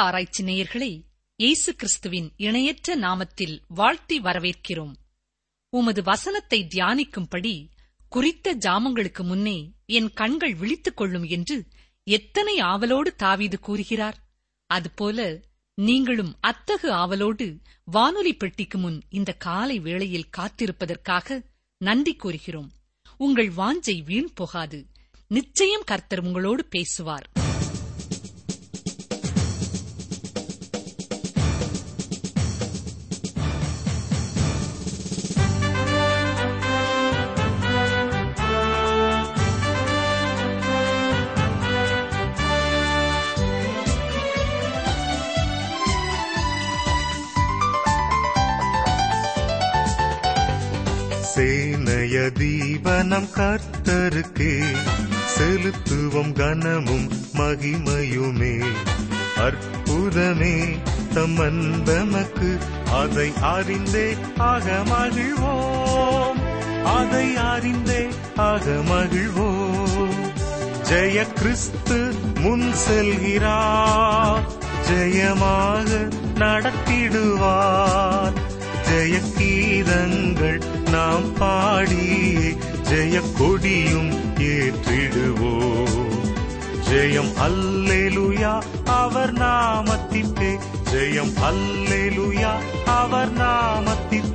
ஆராய்ச்சி நேயர்களை இயேசு கிறிஸ்துவின் இணையற்ற நாமத்தில் வாழ்த்தி வரவேற்கிறோம். உமது வசனத்தை தியானிக்கும்படி குறித்த ஜாமங்களுக்கு முன்னே என் கண்கள் விழித்துக் கொள்ளும் என்று எத்தனை ஆவலோடு தாவீது கூறுகிறார்? அதுபோல நீங்களும் அத்தகு ஆவலோடு வானொலி பெட்டிக்கு முன் இந்த காலை வேளையில் காத்திருப்பதற்காக நன்றி கூறுகிறோம். உங்கள் வாஞ்சை வீண் போகாது. நிச்சயம் கர்த்தர் உங்களோடு பேசுவார். நாம் கர்த்தருக்கே. செலுத்துவோம் கனமும் மகிமையுமே. அற்புதமே தமந்தமக்கு அதை அறிந்தே ஆக மகிழ்வோம். அதை அறிந்தே ஆக மகிழ்வோம். ஜெய கிறிஸ்து முன் செல்கிறார். ஜெயமாக நடத்திடுவார். ஜெய கீதங்கள் நாம் பாடியே ஜெய கொடியும் ஏற்றிடுவோம் ஜெயம் அல்லேலுயா அவர் நாமத்திற்கே. ஜெயம் அல்லேலுயா அவர் நாமத்திற்கே.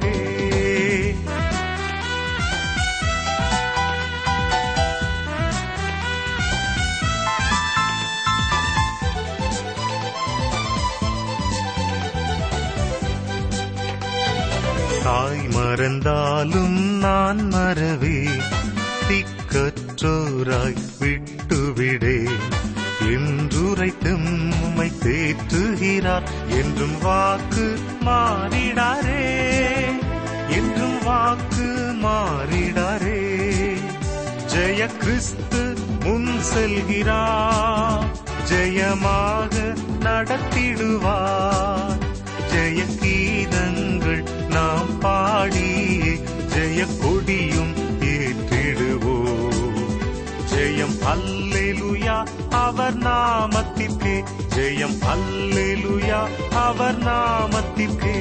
மறந்தாலும் நான் மறவே திக்கற்றோராய் விட்டுவிடே. என்றுரைத்தும் உம்மை தேற்றுகிறார் என்றும் வாக்கு மாறிடாரே. என்றும் வாக்கு மாறிடாரே. ஜெய கிறிஸ்து முன் செல்கிறார் ஜெயமாக நடத்திடுவார். ஜெய கீதங்கள் நாம் பாடி ஜெய கொடியும் ஏற்றிடுவோம். ஜெயம் அல்லேலுயா அவர் நாமத்திற்கே. ஜெயம் அல்லேலுயா அவர் நாமத்திற்கே.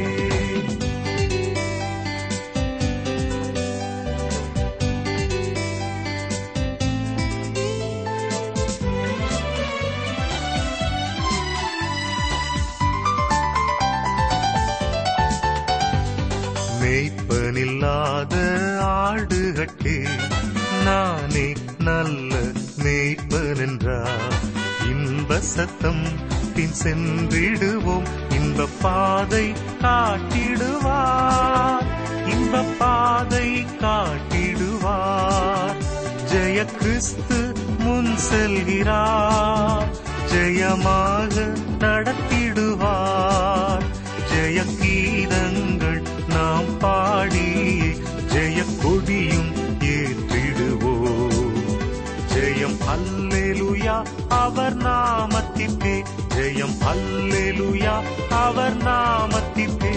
இல்லாத ஆடுகட்டே நானே நல்ல மேய்ப்பன் என்றார் இன்ப சத்தம் பின் சென்றிடுவோம் இன்ப பாதை காட்டிடுவார். இன்ப பாதை காட்டிடுவார். ஜெய கிறிஸ்து முன் செல்கிறார். ஜெயமாக நடத்திடுவார். ஜெய அவர் நாமத்திற்கே ஜெயம். அல்லேலுயா அவர் நாமத்திற்கே.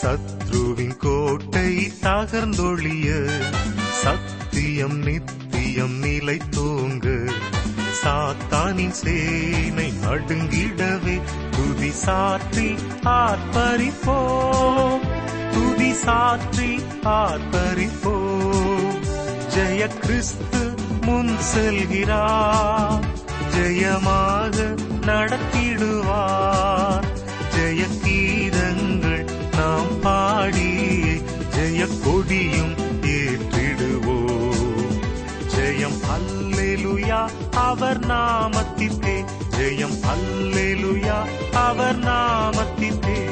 சத்ருவின் கோட்டை தகர்ந்தொழிய சத்தியம் நித்தியம் நிலை தூங்கு சாத்தானின் சேனை நடுங்கிடவே. துதி சாற்றி ஆர்ப்பரிப்போம். துதி சாற்றி ஆர்ப்பரிப்போம். ஜெய கிறிஸ்து முன் செல்கிறார். ஜெயமாக நடத்திடுவார். ஜெய கீதங்கள் நாம் பாடி ஜெய கொடியும் அவர் நாமத்திற்கே. ஜெயம். அல்லேலுயா. அவர் நாமத்திற்கே.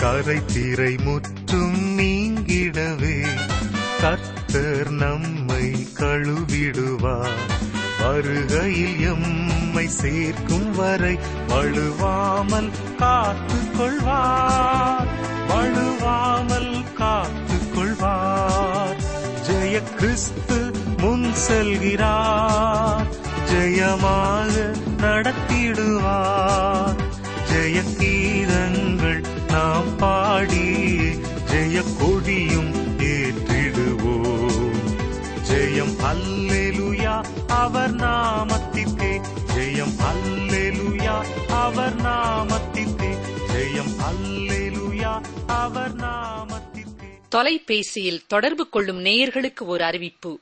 கரை திரை முற்றும் நீங்கிடவே. கர்த்தர் நம்மை கழுவிடுவார். வருகையில் எம் நம்மை சேர்க்கும் வரை வழுவாமல் காத்து கொள்வார் வழுவாமல் காத்து கொள்வார் ஜெய கிறிஸ்து முன் செல்கிறார். ஜெயமாக நடத்திடுவார். ஜெய கீதங்கள் நாம் பாடி ஜெய கொடியும் ஏற்றிடுவோம். ஜெயம் அல்லேலுயா அவர் நாம ஜெயம். அல்லேலுயா அவர் நாமத்திற்கே ஜெயம். அல்லேலுயா அவர் நாமத்திற்கே. தொலைபேசியில் தொடர்பு கொள்ளும் நேயர்களுக்கு ஒரு அறிவிப்பு.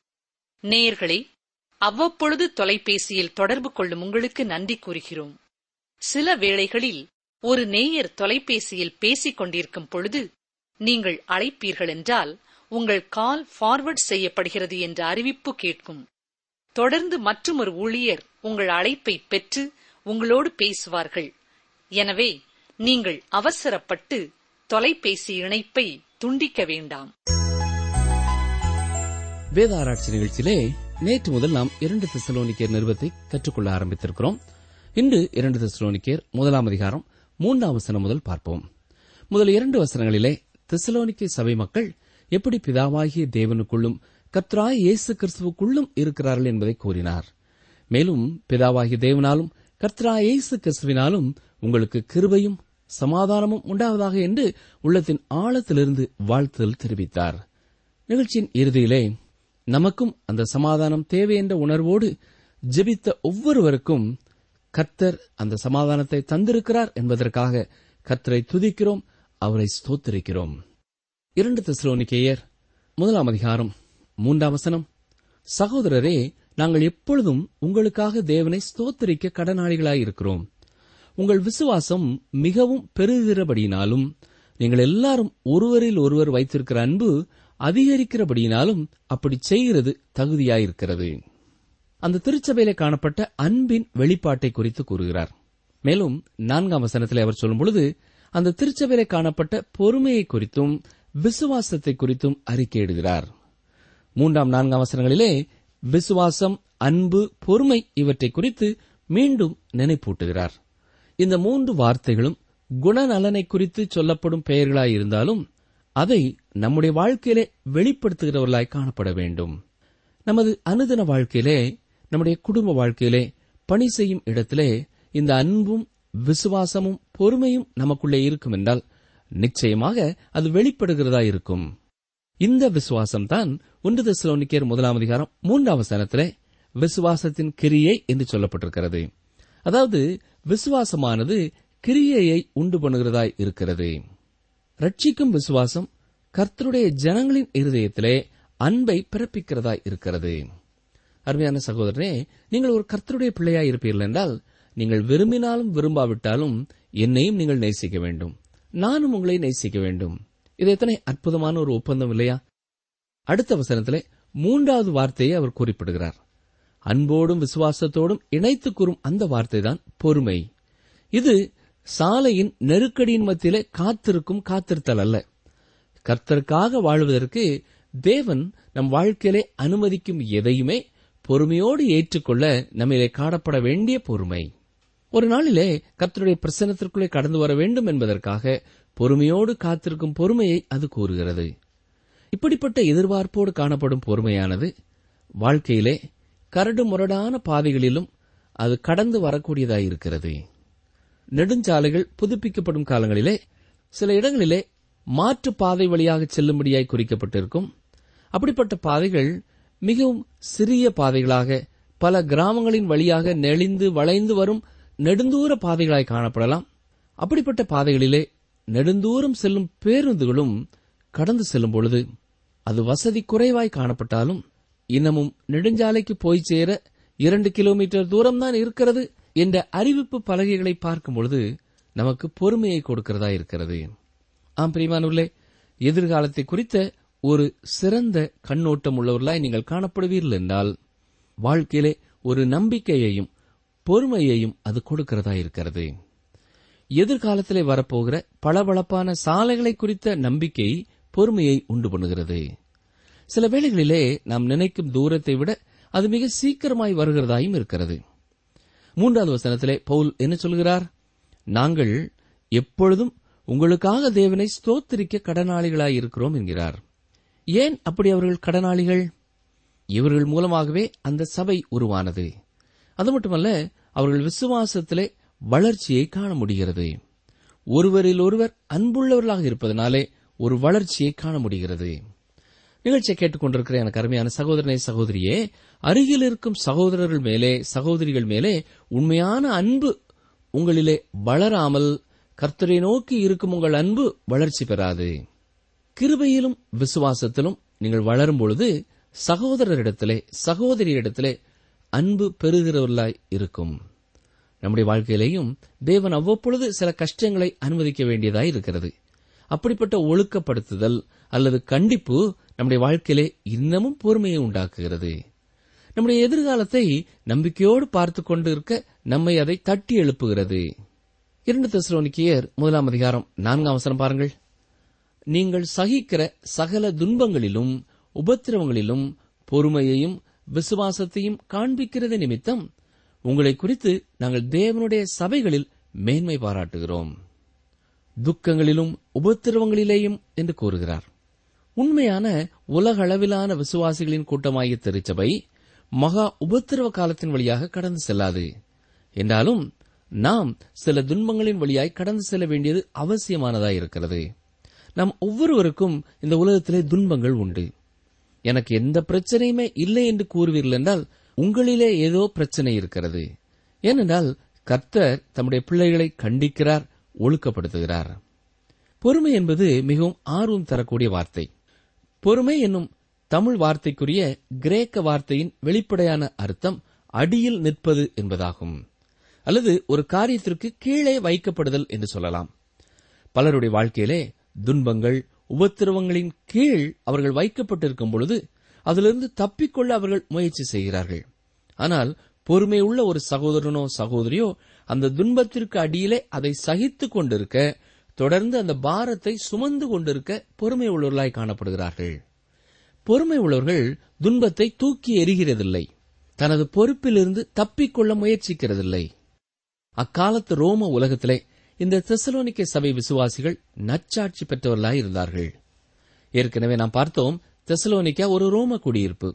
நேயர்களே அவ்வப்பொழுது தொலைபேசியில் தொடர்பு கொள்ளும் உங்களுக்கு நன்றி கூறுகிறோம். சில வேளைகளில் ஒரு நேயர் தொலைபேசியில் பேசிக் கொண்டிருக்கும் பொழுது நீங்கள் அழைப்பீர்கள் என்றால் உங்கள் கால் ஃபார்வர்ட் செய்யப்படுகிறது என்ற அறிவிப்பு கேட்கும். தொடர்ந்து மற்றொரு ஊழியர் உங்கள் அழைப்பை பெற்று உங்களோடு பேசுவார்கள். எனவே நீங்கள் அவசரப்பட்டு தொலைபேசி இணைப்பை துண்டிக்க வேண்டாம். வேதாராய்ச்சி நிகழ்ச்சியிலே நேற்று முதல் நாம் இரண்டு திசலோனிக்கேர் நிறுவத்தை கற்றுக்கொள்ள ஆரம்பித்திருக்கிறோம். இன்று இரண்டு திசலோனிக்கேர் முதலாம் அதிகாரம் மூன்றாம் வசனம் முதல் பார்ப்போம். முதல் இரண்டு வசனங்களிலே திசலோனிக்கே சபை மக்கள் எப்படி பிதாவாகிய தேவனுக்குள்ளும் கத்ராய் இயேசு கிறிஸ்துவுக்குள்ளும் இருக்கிறார்கள் என்பதை கூறினார். மேலும் பிதாவாகிய தேவனாலும் கர்த்தரா இயேசு கிறிஸ்துவினாலும் உங்களுக்கு கிருபையும் சமாதானமும் உண்டாவதாக என்று உள்ளத்தின் ஆழத்திலிருந்து வாழ்த்துதல் தெரிவித்தார். நிகழ்ச்சியின் இறுதியிலே நமக்கும் அந்த சமாதானம் தேவை என்ற உணர்வோடு ஜெபித்த ஒவ்வொருவருக்கும் கர்த்தர் அந்த சமாதானத்தை தந்திருக்கிறார் என்பதற்காக கர்த்தரை துதிக்கிறோம் அவரை ஸ்தோத்திரிக்கிறோம். இரண்டு தெசலோனிக்கேயர் முதலாம் அதிகாரம் மூன்றாம் வசனம். சகோதரரே நாங்கள் எப்பொழுதும் உங்களுக்காக தேவனை ஸ்தோத்தரிக்க கடனாளிகளாயிருக்கிறோம் உங்கள் விசுவாசம் மிகவும் பெருகிறபடியினாலும் நீங்கள் எல்லாரும் ஒருவரில் ஒருவர் வைத்திருக்கிற அன்பு அதிகரிக்கிறபடியினாலும் அப்படி செய்கிறது தகுதியாயிருக்கிறது. அந்த திருச்சபையில காணப்பட்ட அன்பின் வெளிப்பாட்டை குறித்து கூறுகிறார். மேலும் நான்காம் வசனத்தில் அவர் சொல்லும் பொழுது அந்த திருச்சபையில காணப்பட்ட பொறுமையை குறித்தும் விசுவாசத்தை குறித்தும் அறிக்கையிடுகிறார். மூன்றாம் நான்காம் வசனங்களிலே விசுவாசம் அன்பு பொறுமை இவற்றை குறித்து மீண்டும் நினைப்பூட்டுகிறார். இந்த மூன்று வார்த்தைகளும் குணநலனை குறித்து சொல்லப்படும் பெயர்களாயிருந்தாலும் அதை நம்முடைய வாழ்க்கையிலே வெளிப்படுத்துகிறவர்களாய் காணப்பட வேண்டும். நமது அனுதின வாழ்க்கையிலே நம்முடைய குடும்ப வாழ்க்கையிலே பணி செய்யும் இடத்திலே இந்த அன்பும் விசுவாசமும் பொறுமையும் நமக்குள்ளே இருக்கும் என்றால் நிச்சயமாக அது வெளிப்படுகிறதா இருக்கும். இந்த விசுவாசம்தான் ஒன்று தெசலோனிக்கேர் முதலாம் அதிகாரம் மூன்றாம் வசனத்திலே விசுவாசத்தின் கிரியை என்று சொல்லப்பட்டிருக்கிறது. அதாவது விசுவாசமானது கிரியையை உண்டு பண்ணுகிறதாய் இருக்கிறது. ரட்சிக்கும் விசுவாசம் கர்த்தருடைய ஜனங்களின் இருதயத்திலே அன்பை பிறப்பிக்கிறதாய் இருக்கிறது. அருமையான சகோதரனே நீங்கள் ஒரு கர்த்தருடைய பிள்ளையாய் இருப்பீர்கள் என்றால் நீங்கள் விரும்பினாலும் விரும்பாவிட்டாலும் என்னையும் நீங்கள் நேசிக்க வேண்டும். நானும் உங்களை நேசிக்க வேண்டும். இது எத்தனை அற்புதமான ஒரு ஒப்பந்தம் இல்லையா? அடுத்த வசனத்திலே மூன்றாவது வார்த்தையை அவர் குறிப்பிடுகிறார். அன்போடும் விசுவாசத்தோடும் இணைத்து கூறும் அந்த வார்த்தைதான் பொறுமை. இது சாலையின் நெருக்கடியின் மத்தியிலே காத்திருக்கும் காத்திருத்தல் அல்ல. கர்த்தருக்காக வாழ்வதற்கு தேவன் நம் வாழ்க்கையிலே அனுமதிக்கும் எதையுமே பொறுமையோடு ஏற்றுக்கொள்ள நம்மிலே காணப்பட வேண்டிய பொறுமை. ஒரு நாளிலே கர்த்தருடைய பிரசனத்திற்குள்ளே கடந்து வர வேண்டும் என்பதற்காக பொறுமையோடு காத்திருக்கும் பொறுமையை அது கூறுகிறது. இப்படிப்பட்ட எதிர்பார்ப்போடு காணப்படும் பொறுமையானது வாழ்க்கையிலே கரடு முரடான பாதைகளிலும் அது கடந்து வரக்கூடியதாயிருக்கிறது நெடுஞ்சாலைகள் புதுப்பிக்கப்படும் காலங்களிலே சில இடங்களிலே மாற்று பாதை வழியாக செல்லும்படியாய் குறிக்கப்பட்டிருக்கும். அப்படிப்பட்ட பாதைகள் மிகவும் சிறிய பாதைகளாக பல கிராமங்களின் வழியாக நெளிந்து வளைந்து வரும் நெடுந்தூர பாதைகளாய் காணப்படலாம். அப்படிப்பட்ட பாதைகளிலே நெடுந்தூரம் செல்லும் பேருந்துகளும் கடந்து செல்லும் பொழுது அது வசதி குறைவாய் காணப்பட்டாலும் இன்னமும் நெடுஞ்சாலைக்கு போய் சேர இரண்டு கிலோமீட்டர் தூரம்தான் இருக்கிறது என்ற அறிவிப்பு பலகைகளை பார்க்கும் பொழுது நமக்கு பொறுமையை கொடுக்கிறதா இருக்கிறது. ஆம் பிரிமானுள்ளே எதிர்காலத்தை குறித்த ஒரு சிறந்த கண்ணோட்டம் உள்ளவர்களாய் நீங்கள் காணப்படுவீர்கள் என்றால் வாழ்க்கையிலே ஒரு நம்பிக்கையையும் பொறுமையையும் அது கொடுக்கிறதா இருக்கிறது. எதிர்காலத்திலே வரப்போகிற பளபளப்பான சாலைகளை குறித்த நம்பிக்கை பொறுமையை உண்டு பண்ணுகிறது. சில வேளைகளிலே நாம் நினைக்கும் தூரத்தை விட அது மிக சீக்கிரமாய் வருகிறதாயும் இருக்கிறது. மூன்றாவது வசனத்திலே பவுல் என்ன சொல்கிறார்? நாங்கள் எப்பொழுதும் உங்களுக்காக தேவனை ஸ்தோத்திரிக்க கடனாளிகளாய் இருக்கிறோம் என்கிறார். ஏன் அப்படி அவர்கள் கடனாளிகள்? இவர்கள் மூலமாகவே அந்த சபை உருவானது. அது மட்டுமல்ல அவர்கள் விசுவாசத்திலே வளர்ச்சியை காண முடிகிறது. ஒருவரில் ஒருவர் அன்புள்ளவர்களாக இருப்பதனாலே ஒரு வளர்ச்சியை காண முடிகிறது. நிகழ்ச்சியை கேட்டுக்கொண்டிருக்கிற எனக்கு அருமையான சகோதரனை சகோதரியே அருகில் இருக்கும் சகோதரர்கள் மேலே சகோதரிகள் மேலே உண்மையான அன்பு உங்களிலே வளராமல் கர்த்தரை நோக்கி இருக்கும் உங்கள் அன்பு வளர்ச்சி பெறாது. கிருபையிலும் விசுவாசத்திலும் நீங்கள் வளரும் பொழுது சகோதரரிடத்திலே சகோதரியிடத்திலே அன்பு பெறுகிறவர்களாய் இருக்கும். நம்முடைய வாழ்க்கையிலேயும் தேவன் அவ்வப்பொழுது சில கஷ்டங்களை அனுமதிக்க வேண்டியதாய் இருக்கிறது. அப்படிப்பட்ட ஒழுக்கப்படுத்துதல் அல்லது கண்டிப்பு நம்முடைய வாழ்க்கையிலே இன்னமும் பொறுமையை உண்டாக்குகிறது. நம்முடைய எதிர்காலத்தை நம்பிக்கையோடு பார்த்துக் கொண்டு இருக்க நம்மை அதை தட்டி எழுப்புகிறது. இரண்டு தெசலோனிக்கியர் முதலாம் அதிகாரம் நான்காம் அவசரம் பாருங்கள். நீங்கள் சகிக்கிற சகல துன்பங்களிலும் உபத்திரவங்களிலும் பொறுமையையும் விசுவாசத்தையும் காண்பிக்கிறது நிமித்தம் உங்களை குறித்து நாங்கள் தேவனுடைய சபைகளில் மேன்மை பாராட்டுகிறோம். துக்கங்களிலும் உபத்திரவங்களிலேயும் என்று கூறுகிறார். உண்மையான உலக அளவிலான விசுவாசிகளின் கூட்டமாகிய திருச்சபை மகா உபத்திரவ காலத்தின் வழியாக கடந்து செல்லாது. என்றாலும் நாம் சில துன்பங்களின் வழியாய் கடந்து செல்ல வேண்டியது அவசியமானதாய் இருக்கிறது. நாம் ஒவ்வொருவருக்கும் இந்த உலகத்திலே துன்பங்கள் உண்டு. எனக்கு எந்த பிரச்சனையுமே இல்லை என்று கூறுவீர்கள் என்றால் உங்களிலே ஏதோ பிரச்சனை இருக்கிறது. ஏனென்றால் கர்த்தர் தம்முடைய பிள்ளைகளை கண்டிக்கிறார் ஒழுக்கப்படுத்துகிறார். பொறுமை என்பது மிகவும் ஆர்வம் தரக்கூடிய வார்த்தை. பொறுமை என்னும் தமிழ் வார்த்தைக்குரிய கிரேக்க வார்த்தையின் வெளிப்படையான அர்த்தம் அடியில் நிற்பது என்பதாகும். அல்லது ஒரு காரியத்திற்கு கீழே வைக்கப்படுதல் என்று சொல்லலாம். பலருடைய வாழ்க்கையிலே துன்பங்கள் உபத்திரவங்களின் கீழ் அவர்கள் வைக்கப்பட்டிருக்கும் பொழுது அதிலிருந்து தப்பிக்கொள்ள அவர்கள் முயற்சி செய்கிறார்கள். ஆனால் பொறுமை உள்ள ஒரு சகோதரனோ சகோதரியோ அந்த துன்பத்திற்கு அடியிலே அதை சகித்துக் கொண்டிருக்க தொடர்ந்து அந்த பாரத்தை சுமந்து கொண்டிருக்க பொறுமை உள்ளவர்களாய் காணப்படுகிறார்கள். பொறுமை உள்ளவர்கள் துன்பத்தை தூக்கி எறிகிறதில்லை. தனது பொறுப்பிலிருந்து தப்பிக்கொள்ள முயற்சிக்கிறதில்லை. அக்காலத்து ரோம உலகத்திலே இந்த தெசலோனிக்க சபை விசுவாசிகள் நச்சாட்சி பெற்றவர்களாய் இருந்தார்கள். ஏற்கனவே நாம் பார்த்தோம் தெசலோனிக்கா ஒரு ரோம குடியிருப்பு.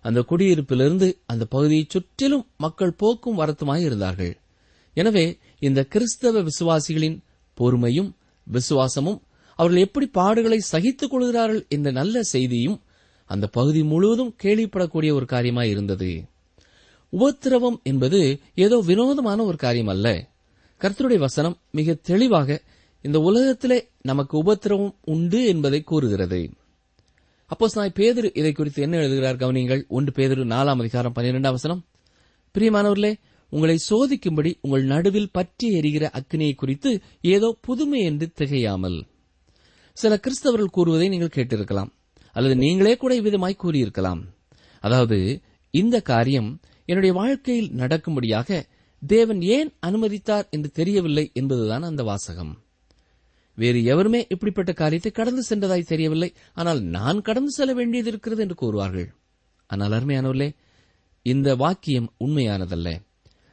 அந்த குடியிருப்பிலிருந்து அந்த பகுதியை சுற்றிலும் மக்கள் போக்கும் வரத்துமாய் இருந்தார்கள். எனவே இந்த கிறிஸ்தவ விசுவாசிகளின் பொறுமையும் விசுவாசமும் அவர்கள் எப்படி பாடுகளை சகித்துக் கொள்கிறார்கள் என்ற நல்ல செய்தியும் அந்த பகுதி முழுவதும் கேள்விப்படக்கூடிய ஒரு காரியமாய் இருந்தது. உபத்திரவம் என்பது ஏதோ வினோதமான ஒரு காரியம் அல்ல கர்த்தருடைய வசனம் மிக தெளிவாக இந்த உலகத்திலே நமக்கு உபத்திரவம் உண்டு என்பதை கூறுகிறது. அப்போஸ் நான் பேதர் இதை குறித்து என்ன எழுதுகிறார் கவனிங்கள் ஒன்று பேதரு நாலாம் அதிகாரம் பன்னிரெண்டாம் வசனம். பிரியமானவர்களே உங்களை சோதிக்கும்படி உங்கள் நடுவில் பற்றி எரிகிற அக்னியை குறித்து ஏதோ புதுமை என்று திகையாமல். சில கிறிஸ்தவர்கள் கூறுவதை நீங்கள் கேட்டிருக்கலாம். அல்லது நீங்களே கூட இவ்விதமாய் கூறியிருக்கலாம். அதாவது இந்த காரியம் என்னுடைய வாழ்க்கையில் நடக்கும்படியாக தேவன் ஏன் அனுமதித்தார் என்று தெரியவில்லை என்பதுதான் அந்த வாசகம். வேறு எவருமே இப்படிப்பட்ட காரியத்தை கடந்து சென்றதாய் தெரியவில்லை. ஆனால் நான் கடந்து செல்ல வேண்டியது இருக்கிறது என்று கூறுவார்கள். ஆனால் அருமையானவர்களே இந்த வாக்கியம் உண்மையானதல்ல.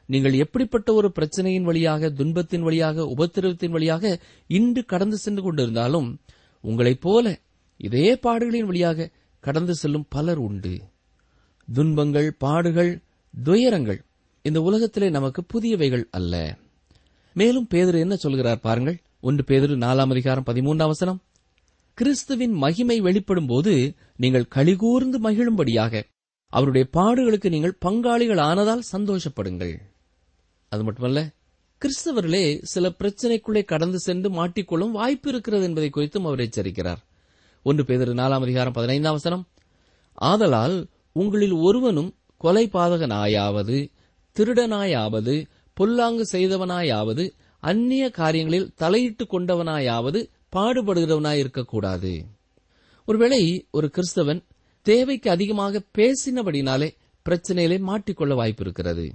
நீங்கள் எப்படிப்பட்ட ஒரு பிரச்சனையின் வழியாக துன்பத்தின் வழியாக உபத்திரவத்தின் வழியாக இன்று கடந்து சென்று கொண்டிருந்தாலும் உங்களைப் போல இதே பாடுகளின் வழியாக கடந்து செல்லும் பலர் உண்டு. துன்பங்கள் பாடுகள் துயரங்கள் இந்த உலகத்திலே நமக்கு புதியவைகள் அல்ல. மேலும் பேதர் என்ன சொல்கிறார் பாருங்கள். ஒன்று பேதுரு நாலாம் அதிகாரம் பதிமூன்றாம் வசனம். கிறிஸ்துவின் மகிமை வெளிப்படும் போது நீங்கள் கழிகூர்ந்து மகிழும்படியாக அவருடைய பாடுகளுக்கு நீங்கள் பங்காளிகள் ஆனதால் சந்தோஷப்படுங்கள். அது மட்டுமல்ல கிறிஸ்தவர்களே சில பிரச்சனைக்குள்ளே கடந்து சென்று மாட்டிக்கொள்ளும் வாய்ப்பு இருக்கிறது என்பதை குறித்தும் அவர் எச்சரிக்கிறார். ஒன்று பேதரு நாலாம் அதிகாரம் பதினைந்தாம் வசனம். ஆதலால் உங்களில் ஒருவனும் கொலை பாதகனாயாவது திருடனாயாவது பொல்லாங்கு செய்தவனாயாவது அந்நிய காரியங்களில் தலையிட்டுக் கொண்டவனாயாவது பாடுபடுகிறவனாய் இருக்கக்கூடாது. ஒருவேளை ஒரு கிறிஸ்தவன் தேவைக்கு அதிகமாக பேசினபடினாலே பிரச்சனையிலே மாட்டிக்கொள்ள வாய்ப்பு இருக்கிறது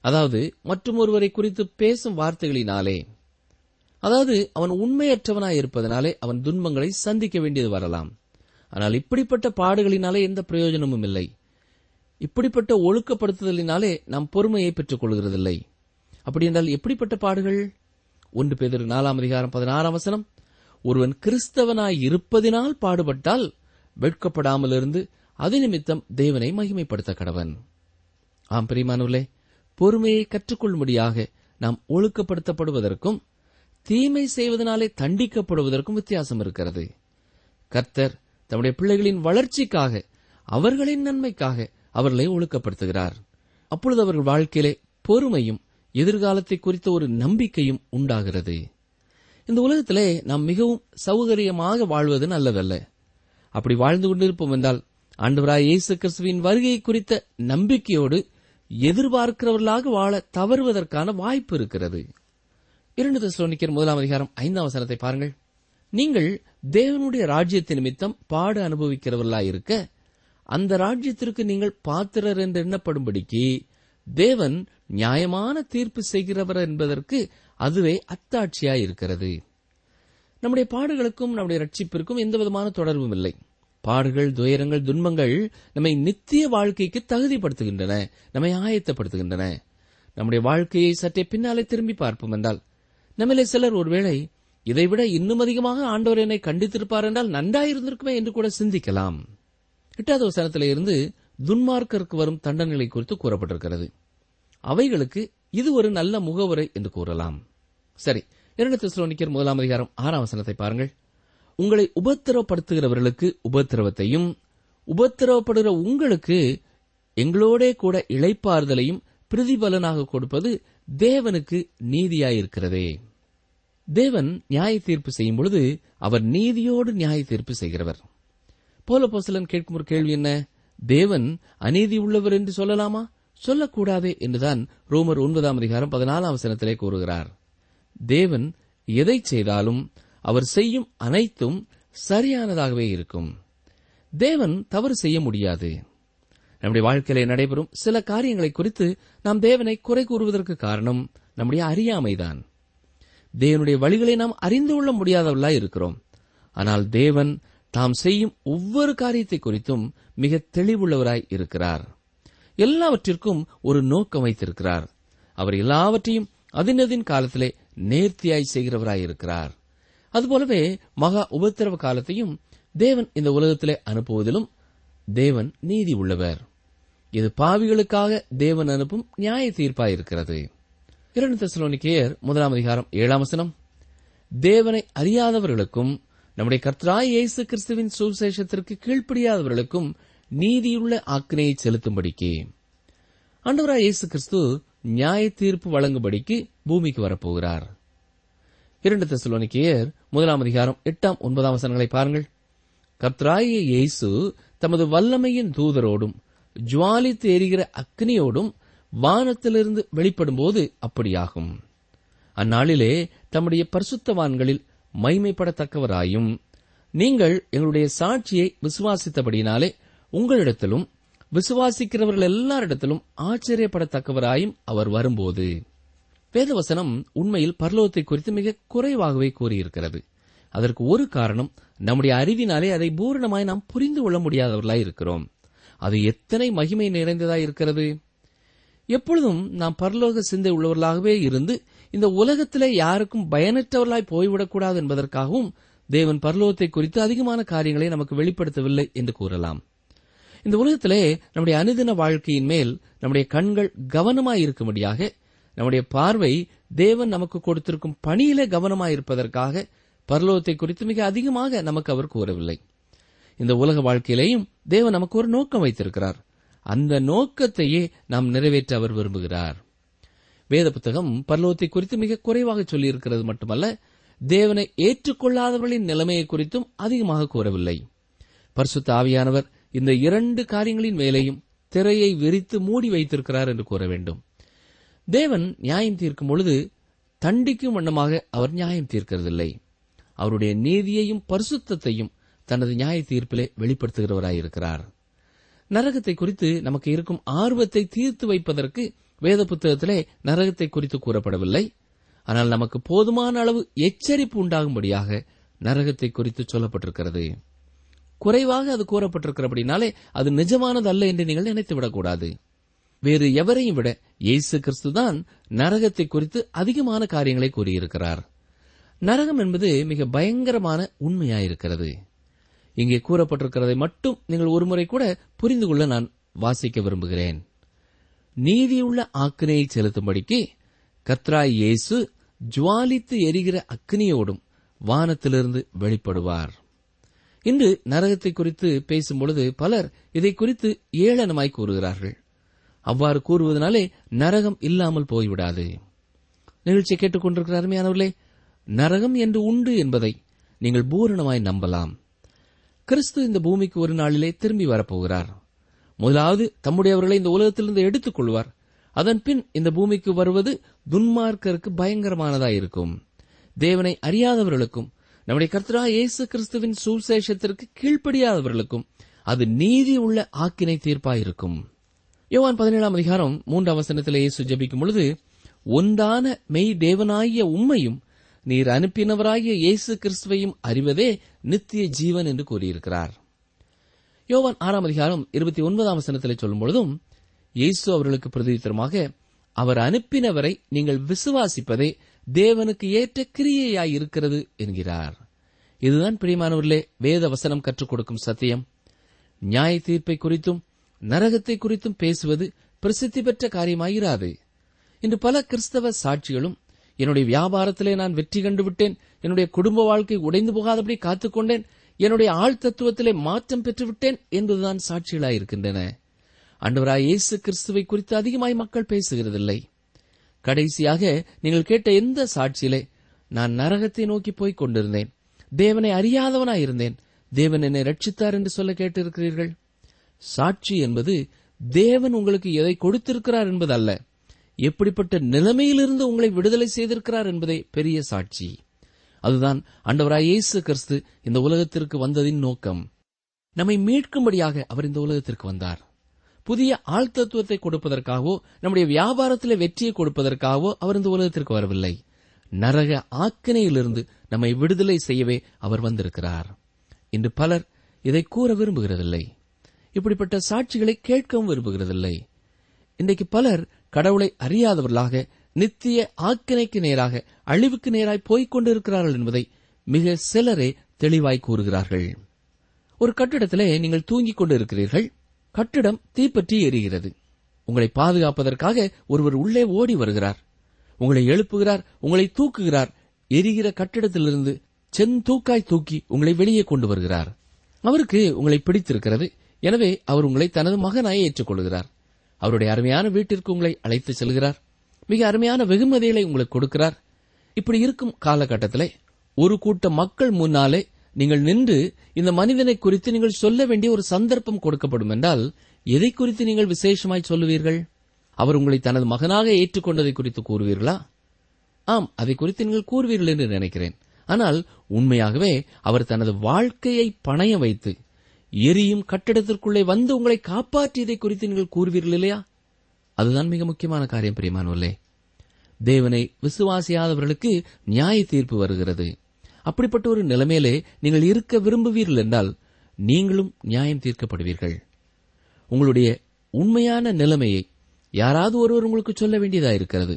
அதாவது மற்றும் ஒருவரை குறித்து பேசும் வார்த்தைகளினாலே அதாவது அவன் உண்மையற்றவனாய் இருப்பதனாலே அவன் துன்பங்களை சந்திக்க வேண்டியது வரலாம். ஆனால் இப்படிப்பட்ட பாடுகளினாலே எந்த பிரயோஜனமும் இல்லை. இப்படிப்பட்ட ஒழுக்கப்படுத்துதலினாலே நாம் பொறுமையை பெற்றுக் கொள்கிறதில்லை. அப்படி என்றால் எப்படிப்பட்ட பாடுகள்? ஒன்று பேதர் நாலாம் அதிகாரம் பதினாறாம் வசனம் ஒருவன் கிறிஸ்தவனாய் இருப்பதினால் பாடுபட்டால் வெட்கப்படாமல் இருந்து அது நிமித்தம் தேவனை மகிமைப்படுத்த கடவன். ஆம் பிரிமானுலே பொறுமையை கற்றுக்கொள்ளும்படியாக நாம் ஒழுக்கப்படுத்தப்படுவதற்கும் தீமை செய்வதனாலே தண்டிக்கப்படுவதற்கும் வித்தியாசம் இருக்கிறது. கர்த்தர் தம்முடைய பிள்ளைகளின் வளர்ச்சிக்காக அவர்களின் நன்மைக்காக அவர்களை ஒழுக்கப்படுத்துகிறார். அப்பொழுது அவர்கள் வாழ்க்கையிலே பொறுமையும் எதிர்காலத்தை குறித்த ஒரு நம்பிக்கையும் உண்டாகிறது. இந்த உலகத்திலே நாம் மிகவும் சௌகரியமாக வாழ்வது நல்லதல்ல. அப்படி வாழ்ந்து கொண்டிருப்போம் என்றால் ஆண்டவராய் இயேசு கிறிஸ்துவின் வருகை குறித்த நம்பிக்கையோடு எதிர்பார்க்கிறவர்களாக வாழ தவறுவதற்கான வாய்ப்பு இருக்கிறது. இரண்டு தெசலோனிக்கர் முதலாம் அதிகாரம் ஐந்தாம் வசனத்தை பாருங்கள். நீங்கள் தேவனுடைய ராஜ்யத்தின் நிமித்தம் பாடு அனுபவிக்கிறவர்களாயிருக்க அந்த ராஜ்யத்திற்கு நீங்கள் பாத்திரர் என்று எண்ணப்படும்படிக்கு தேவன் நியாயமான தீர்ப்பு செய்கிறவர் என்பதற்கு அதுவே அத்தாட்சியாயிருக்கிறது நம்முடைய பாடுகளுக்கும் நம்முடைய ரட்சிப்பிற்கும் எந்த விதமான தொடர்பும் இல்லை. பாடுகள் துயரங்கள் துன்பங்கள் நம்மை நித்திய வாழ்க்கைக்கு தகுதிப்படுத்துகின்றன நம்மை ஆயத்தப்படுத்துகின்றன. நம்முடைய வாழ்க்கையை சற்றே பின்னாலே திரும்பி பார்ப்போம் என்றால் நம்மிலே சிலர் ஒருவேளை இதைவிட இன்னும் அதிகமாக ஆண்டவர் என்னை கண்டித்திருப்பார் என்றால் நன்றாயிருந்திருக்குமே என்று கூட சிந்திக்கலாம். எட்டாவது வசனத்திலிருந்து துன்மார்க்கருக்கு வரும் தண்டனைகளை குறித்து கூறப்பட்டிருக்கிறது. அவைகளுக்கு இது ஒரு நல்ல முகவுரை என்று கூறலாம். சரி இரண்டு தெசலோனிக்கர் முதலாம் அதிகாரம் ஆறாம் வசனத்தை பாருங்கள். உங்களை உபத்திரவப்படுத்துகிறவர்களுக்கு உபத்திரவத்தையும் உபத்திரவப்படுகிற உங்களுக்கு எங்களோடே கூட இளைப்பாறுதலையும் பிரதிபலனாக கொடுப்பது தேவனுக்கு நீதியாயிருக்கிறதே. தேவன் நியாய தீர்ப்பு செய்யும் பொழுது அவர் நீதியோடு நியாய தீர்ப்பு செய்கிறவர். போல போசலன் கேட்கும் ஒரு கேள்வி என்ன? தேவன் அநீதி உள்ளவர் என்று சொல்லலாமா? சொல்லக்கூடாதே என்றுதான் ரோமர் ஒன்பதாம் அதிகாரம் பதினாலாம் வசனத்திலே கூறுகிறார். தேவன் எதை செய்தாலும் அவர் செய்யும் அனைத்தும் சரியானதாகவே இருக்கும். தேவன் தவறு செய்ய முடியாது. நம்முடைய வாழ்க்கையிலே நடைபெறும் சில காரியங்களை குறித்து நாம் தேவனை குறை கூறுவதற்கு காரணம் நம்முடைய அறியாமைதான். தேவனுடைய வழிகளை நாம் அறிந்து கொள்ள முடியாதவர்களாய் இருக்கிறோம். ஆனால் தேவன் தாம் செய்யும் ஒவ்வொரு காரியத்தை குறித்தும் மிக தெளிவுள்ளவராய் இருக்கிறார். எல்லாவற்றிற்கும் ஒரு நோக்கம் வைத்திருக்கிறார். அவர் எல்லாவற்றையும் அதினதின் காலத்திலே நேர்த்தியாய் செய்கிறவராயிருக்கிறார். அதுபோலவே மகா உபத்திரவ காலத்தையும் தேவன் இந்த உலகத்திலே அனுப்புவதிலும் தேவன் நீதி உள்ளவர். இது பாவிகளுக்காக தேவன் அனுப்பும் நியாய தீர்ப்பாயிருக்கிறது. இரண்டு தசலோனிக்கேயர் முதலாம் அதிகாரம் ஏழாம் வசனம். தேவனை அறியாதவர்களுக்கும் நம்முடைய கர்த்தராய் இயேசு கிறிஸ்துவின் சுவிசேஷத்திற்கு கீழ்ப்படியாதவர்களுக்கும் நீதியுள்ள ஆக்கினையை செலுத்தும்படிக்கு. அண்டவராய் இயேசு கிறிஸ்து நியாய தீர்ப்பு வழங்கும்படிக்கு பூமிக்கு வரப்போகிறார். இரண்டு தெசலோனிக்கேயர் முதலாம் அதிகாரம் எட்டாம் ஒன்பதாம் வசனங்களை பாருங்கள். கர்த்தராய இயேசு தமது வல்லமையின் தூதரோடும் ஜுவாலித்து எரிகிற அக்னியோடும் வானத்திலிருந்து வெளிப்படும்போது அப்படியாகும். அந்நாளிலே தம்முடைய பரிசுத்தவான்களில் மைமைப்படத்தக்கவராயும் நீங்கள் எங்களுடைய சாட்சியை விசுவாசித்தபடியினாலே உங்களிடத்திலும் விசுவாசிக்கிறவர்கள் எல்லாரிடத்திலும் ஆச்சரியப்படத்தக்கவராயும் அவர் வரும்போது. வேதவசனம் உண்மையில் பரலோகத்தை குறித்து மிக குறைவாகவே கூறியிருக்கிறது. அதற்கு ஒரு காரணம் நம்முடைய அறிவினாலே அதை பூரணமாய் நாம் புரிந்து கொள்ள முடியாதவர்களாய் இருக்கிறோம். அது எத்தனை மகிமை நிறைந்ததாய் இருக்கிறது? எப்பொழுதும் நாம் பரலோக சிந்தை உள்ளவர்களாகவே இருந்து இந்த உலகத்திலே யாருக்கும் பயனற்றவர்களாய் போய்விடக்கூடாது என்பதற்காகவும் தேவன் பரலோகத்தை குறித்து அதிகமான காரியங்களை நமக்கு வெளிப்படுத்தவில்லை என்று கூறலாம். இந்த உலகத்திலே நம்முடைய அனுதின வாழ்க்கையின் மேல் நம்முடைய கண்கள் கவனமாய் இருக்கும்படியாக நம்முடைய பார்வை தேவன் நமக்கு கொடுத்திருக்கும் பணியிலே கவனமாயிருப்பதற்காக பரலோகத்தை குறித்து மிக அதிகமாக நமக்கு அவர் கூறவில்லை. இந்த உலக வாழ்க்கையிலேயும் தேவன் நமக்கு ஒரு நோக்கம் வைத்திருக்கிறார். அந்த நோக்கத்தையே நாம் நிறைவேற்ற அவர் விரும்புகிறார். வேத புத்தகம் பரலோகத்தை குறித்து மிக குறைவாக சொல்லியிருக்கிறது மட்டுமல்ல தேவனை ஏற்றுக்கொள்ளாதவர்களின் நிலைமையை குறித்தும் அதிகமாக கூறவில்லை. பரிசுத்த ஆவியானவர் இந்த இரண்டு காரியங்களின் மேலேயும் திரையை விரித்து மூடி வைத்திருக்கிறார் என்று கூற வேண்டும். தேவன் நியாயம் தீர்க்கும் பொழுது தண்டிக்கும் வண்ணமாக அவர் நியாயம் தீர்க்கிறதில்லை. அவருடைய நீதியையும் பரிசுத்தத்தையும் தனது நியாய தீர்ப்பிலே வெளிப்படுத்துகிறவராயிருக்கிறார். நரகத்தை குறித்து நமக்கு இருக்கும் ஆர்வத்தை தீர்த்து வைப்பதற்கு வேத புத்தகத்திலே நரகத்தை குறித்து கூறப்படவில்லை. ஆனால் நமக்கு போதுமான அளவு எச்சரிப்பு உண்டாகும்படியாக நரகத்தை குறித்து சொல்லப்பட்டிருக்கிறது. குறைவாக அது கூறப்பட்டிருக்கிறபடினாலே அது நிஜமானது அல்ல என்று நீங்கள் நினைத்துவிடக்கூடாது வேறு எவரையும் விட இயேசு கிறிஸ்துதான் நரகத்தை குறித்து அதிகமான காரியங்களை கூறியிருக்கிறார். நரகம் என்பது மிக பயங்கரமான உண்மையாயிருக்கிறது. இங்கே கூறப்பட்டிருக்கிறதை மட்டும் நீங்கள் ஒருமுறை கூட புரிந்து கொள்ள நான் வாசிக்க விரும்புகிறேன். நீதியுள்ள ஆக்கினையை செலுத்தும்படிக்கு கத்ராய் இயேசு ஜுவாலித்து எரிகிற அக்னியோடும் வானத்திலிருந்து வெளிப்படுவார். இன்று நரகத்தை குறித்து பேசும்பொழுது பலர் இதை குறித்து ஏளனமாய் கூறுகிறார்கள். அவ்வாறு கூறுவதனாலே நரகம் இல்லாமல் போய்விடாது. நிகழ்ச்சியை கேட்டுக்கொண்டிருக்கிற அருமையானவர்களே நரகம் என்று உண்டு என்பதை நீங்கள் பூரணமாய் நம்பலாம். கிறிஸ்து இந்த பூமிக்கு ஒரு நாளிலே திரும்பி வரப்போகிறார். முதலாவது தம்முடையவர்களை இந்த உலகத்திலிருந்து எடுத்துக் கொள்வார். அதன் பின் இந்த பூமிக்கு வருவது துன்மார்க்கருக்கு பயங்கரமானதாயிருக்கும் தேவனை அறியாதவர்களுக்கும் நம்முடைய கர்த்தரா இயேசு கிறிஸ்துவின் சுசேஷத்திற்கு கீழ்ப்படியாதவர்களுக்கும் அது நீதி உள்ள ஆக்கினை தீர்ப்பாயிருக்கும். யோவான் பதினேழாம் அதிகாரம் மூன்றாம் வசனத்தில் இயேசு ஜபிக்கும் பொழுது ஒன்றான மெய் தேவனாகிய உம்மையும் நீர் அனுப்பினவராகிய இயேசு கிறிஸ்துவையும் அறிவதே நித்திய ஜீவன் என்று கூறியிருக்கிறார். யோவான் ஆறாம் அதிகாரம் இருபத்தி ஒன்பதாம் வசனத்தில் சொல்லும் பொழுதும் இயேசு அவர்களுக்கு பிரதித்திரமாக அவர் அனுப்பினவரை நீங்கள் விசுவாசிப்பதே தேவனுக்கு ஏற்ற கிரியையாய் இருக்கிறது என்கிறார். இதுதான் பிரியமானவர்களே வேத வசனம் கற்றுக் கொடுக்கும் சத்தியம். நியாய தீர்ப்பை குறித்தும் நரகத்தை குறித்தும் பேசுவது பிரசித்தி பெற்ற காரியமாயிராது. இன்று பல கிறிஸ்தவ சாட்சிகளும் என்னுடைய வியாபாரத்திலே நான் வெற்றி கண்டுவிட்டேன் என்னுடைய குடும்ப வாழ்க்கை உடைந்து போகாதபடி காத்துக்கொண்டேன் என்னுடைய ஆள் தத்துவத்திலே மாற்றம் பெற்றுவிட்டேன் என்பதுதான் சாட்சிகளாயிருக்கின்றன. அன்றுவராய் இயேசு கிறிஸ்துவை குறித்து அதிகமாய் மக்கள் பேசுகிறதில்லை. கடைசியாக நீங்கள் கேட்ட எந்த சாட்சியிலே நான் நரகத்தை நோக்கி போய்க் கொண்டிருந்தேன். தேவனை அறியாதவனாயிருந்தேன் தேவன் என்னை ரட்சித்தார் என்று சொல்ல கேட்டிருக்கிறீர்கள்? சாட்சி என்பது தேவன் உங்களுக்கு எதை கொடுத்திருக்கிறார் என்பது அல்ல எப்படிப்பட்ட நிலைமையிலிருந்து உங்களை விடுதலை செய்திருக்கிறார் என்பதே பெரிய சாட்சி. அதுதான் அண்டவராய் இயேசு கிறிஸ்து இந்த உலகத்திற்கு வந்ததின் நோக்கம். நம்மை மீட்கும்படியாக அவர் இந்த உலகத்திற்கு வந்தார். புதிய ஆழ்த்தத்துவத்தை கொடுப்பதற்காகவோ நம்முடைய வியாபாரத்தில் வெற்றியை கொடுப்பதற்காகவோ அவர் இந்த உலகத்திற்கு வரவில்லை. நரக ஆக்கினையிலிருந்து நம்மை விடுதலை செய்யவே அவர் வந்திருக்கிறார். இன்று பலர் இதை கூற விரும்புகிறதில்லை. இப்படிப்பட்ட சாட்சிகளை கேட்கவும் விரும்புகிறதில்லை. இன்றைக்கு பலர் கடவுளை அறியாதவர்களாக நித்திய ஆக்கினைக்கு நேராக அழிவுக்கு நேராய் போய்க் கொண்டிருக்கிறார்கள் என்பதை மிக சிலரே தெளிவாய் கூறுகிறார்கள். ஒரு கட்டிடத்திலே நீங்கள் தூங்கிக் கொண்டிருக்கிறீர்கள். கட்டிடம் தீப்பற்றி எரிகிறது. உங்களை பாதுகாப்பதற்காக ஒருவர் உள்ளே ஓடி வருகிறார். உங்களை எழுப்புகிறார் உங்களை தூக்குகிறார். எரிகிற கட்டிடத்திலிருந்து செந்தூக்காய் தூக்கி உங்களை வெளியே கொண்டு வருகிறார். அவருக்கு உங்களை பிடித்திருக்கிறது. எனவே அவர் உங்களை தனது மகனாய் ஏற்றுக்கொள்கிறார். அவருடைய அருமையான வீட்டிற்கு உங்களை அழைத்து செல்கிறார். மிக அருமையான வெகுமதிகளை உங்களுக்கு கொடுக்கிறார். இப்படி இருக்கும் காலகட்டத்திலே ஒரு கூட்ட மக்கள் முன்னாலே நீங்கள் நின்று இந்த மனிதனை குறித்து நீங்கள் சொல்ல வேண்டிய ஒரு சந்தர்ப்பம் கொடுக்கப்படும் என்றால் எதை குறித்து நீங்கள் விசேஷமாய் சொல்லுவீர்கள்? அவர் உங்களை தனது மகனாக ஏற்றுக்கொண்டதை குறித்து கூறுவீர்களா? ஆம் அதை குறித்து நீங்கள் கூறுவீர்கள் என்று நினைக்கிறேன். ஆனால் உண்மையாகவே அவர் தனது வாழ்க்கையை பணைய வைத்து எரியும் கட்டிடத்திற்குள்ளே வந்து உங்களை காப்பாற்றியதை குறித்து நீங்கள் கூறுவீர்கள் இல்லையா? அதுதான் மிக முக்கியமான காரியம் பிரியமானவர்களே. தேவனை விசுவாசியாதவர்களுக்கு நியாய தீர்ப்பு வருகிறது. அப்படிப்பட்ட ஒரு நிலைமையிலே நீங்கள் இருக்க விரும்புவீர்கள் என்றால் நீங்களும் நியாயம் தீர்க்கப்படுவீர்கள். உங்களுடைய உண்மையான நிலைமையை யாராவது ஒருவர் உங்களுக்கு சொல்ல வேண்டியதா இருக்கிறது.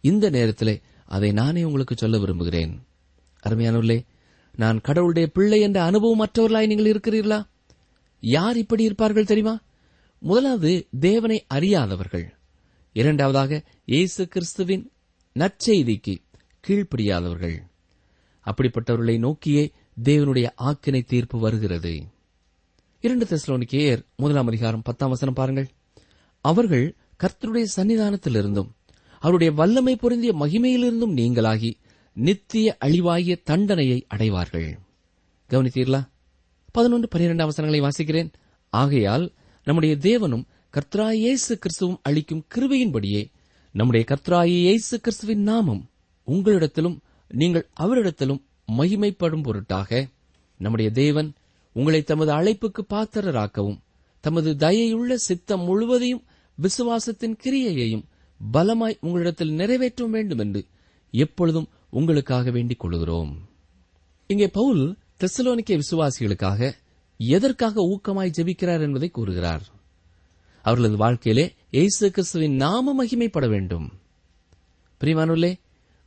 இந்த நேரத்திலே அதை நானே உங்களுக்கு சொல்ல விரும்புகிறேன். அருமையானவர்களே நான் கடவுளுடைய பிள்ளை என்ற அனுபவம் மற்றவர்களாய் நீங்கள் இருக்கிறீர்களா? யார் இப்படி இருப்பார்கள் தெரியுமா? முதலாவது தேவனை அறியாதவர்கள். இரண்டாவதாக இயேசு கிறிஸ்துவின் நற்செய்திக்கு கீழ்ப்படியாதவர்கள். அப்படிப்பட்டவர்களை நோக்கியே தேவனுடைய ஆக்கினை தீர்ப்பு வருகிறது. இரண்டு தெஸ்லோனிக்கேயர் முதலாம் அதிகாரம் பத்தாம் வசனம் பாருங்கள். அவர்கள் கர்த்தருடைய சன்னிதானத்திலிருந்தும் அவருடைய வல்லமை பொருந்திய மகிமையிலிருந்தும் நீங்களாகி நித்திய அழிவாகிய தண்டனையை அடைவார்கள். கவனித்தீர்களா? பதினொன்று பனிரெண்டாம் அவசரங்களை வாசிக்கிறேன். ஆகையால் நம்முடைய தேவனும் கர்த்தராயேசு கிறிஸ்துவும் அளிக்கும் கிருவையின்படியே நம்முடைய கர்த்தராயேசு கிறிஸ்துவின் நாமம் உங்களிடத்திலும் நீங்கள் அவரிடத்திலும் மகிமைப்படும் பொருட்டாக நம்முடைய தேவன் உங்களை தமது அழைப்புக்கு பாத்திரராக்கவும் தமது தயையுள்ள சித்தம் முழுவதையும் விசுவாசத்தின் கிரியையையும் பலமாய் உங்களிடத்தில் நிறைவேற்ற வேண்டும் என்று எப்பொழுதும் உங்களுக்காக வேண்டிக் கொள்கிறோம். இங்கே பவுல் தெசலோனிக்க விசுவாசிகளுக்காக எதற்காக ஊக்கமாய் ஜெபிக்கிறார் என்பதை கூறுகிறார். அவர்களது வாழ்க்கையிலே இயேசு கிறிஸ்துவின் நாம மகிமைப்பட வேண்டும். பிரிவானுள்ளே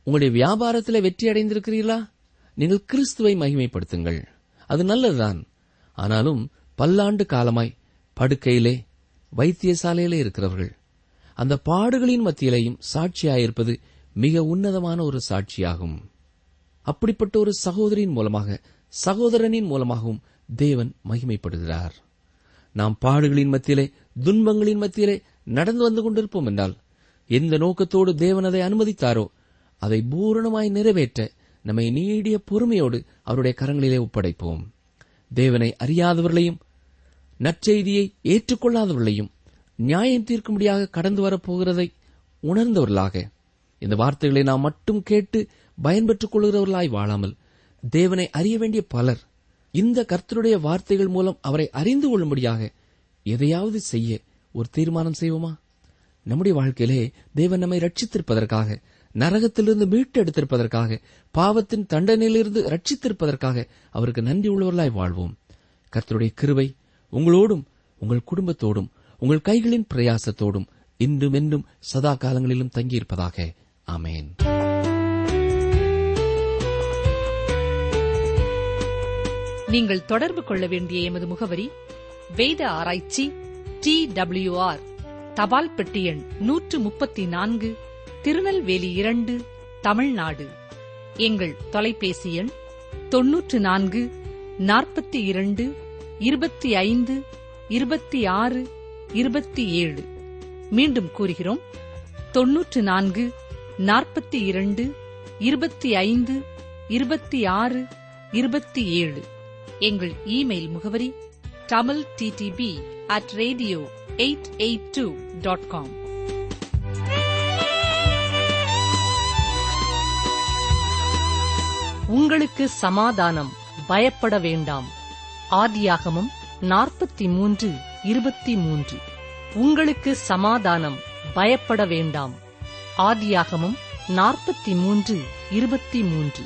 உங்களுடைய வியாபாரத்தில் வெற்றி அடைந்திருக்கிறீர்களா? நீங்கள் கிறிஸ்துவை மகிமைப்படுத்துங்கள். அது நல்லதுதான். ஆனாலும் பல்லாண்டு காலமாய் படுக்கையிலே வைத்தியசாலையிலே இருக்கிறவர்கள் அந்த பாடுகளின் மத்தியிலேயும் சாட்சியாயிருப்பது மிக உன்னதமான ஒரு சாட்சியாகும். அப்படிப்பட்ட ஒரு சகோதரியின் மூலமாக சகோதரனின் மூலமாகவும் தேவன் மகிமைப்படுகிறார். நாம் பாடுகளின் மத்தியிலே துன்பங்களின் மத்தியிலே நடந்து வந்து கொண்டிருப்போம் என்றால் எந்த நோக்கத்தோடு தேவன் அதை அனுமதித்தாரோ அதை பூரணமாய் நிறைவேற்ற நம்மை நீடிய பொறுமையோடு அவருடைய கரங்களிலே ஒப்படைப்போம். தேவனை அறியாதவர்களையும் நற்செய்தியை ஏற்றுக்கொள்ளாதவர்களையும் நியாயம் தீர்க்கும்படியாக கடந்து வரப்போகிறதை உணர்ந்தவர்களாக இந்த வார்த்தைகளை நாம் மட்டும் கேட்டு பயன்பெற்றுக் கொள்கிறவர்களாய் வாழாமல் தேவனை அறிய வேண்டிய பலர் இந்த கர்த்தருடைய வார்த்தைகள் மூலம் அவரை அறிந்து கொள்ளும்படியாக எதையாவது செய்ய ஒரு தீர்மானம் செய்வோமா? நம்முடைய வாழ்க்கையிலே தேவன் நம்மை ரட்சித்திருப்பதற்காக நரகத்திலிருந்து மீட்டு எடுத்திருப்பதற்காக பாவத்தின் தண்டனையிலிருந்து ரட்சித்திருப்பதற்காக அவருக்கு நன்றி உள்ளவர்களாய் வாழ்வோம். கர்த்தருடைய கிருவை உங்களோடும் உங்கள் குடும்பத்தோடும் உங்கள் கைகளின் பிரயாசத்தோடும் இன்றும் என்றும் சதா காலங்களிலும் தங்கியிருப்பதாக. அமேன் நீங்கள் தொடர்பு கொள்ள வேண்டிய எமது முகவரி வேத ஆராய்ச்சி டி ஆர் தபால் பெட்டி எண் நூற்று முப்பத்தி நான்கு திருநெல்வேலி இரண்டு தமிழ்நாடு. எங்கள் தொலைபேசி எண் தொன்னூற்று நான்கு நாற்பத்தி இரண்டு இருபத்தி ஐந்து இருபத்தி ஆறு இருபத்தி ஏழு. மீண்டும் கூறுகிறோம். தொன்னூற்று நான்கு நாற்பத்தி இரண்டு இருபத்தி ஐந்து இருபத்தி ஆறு இருபத்தி ஏழு. எங்கள் இமெயில் முகவரி Tamil DTP at radio eight eight two dot com உங்களுக்கு சமாதானம் பயப்பட வேண்டாம். ஆதியாகமம் நாற்பத்தி மூன்று இருபத்தி மூன்று உங்களுக்கு சமாதானம் பயப்பட வேண்டாம். ஆதியாகமம் நாற்பத்தி மூன்று இருபத்தி மூன்று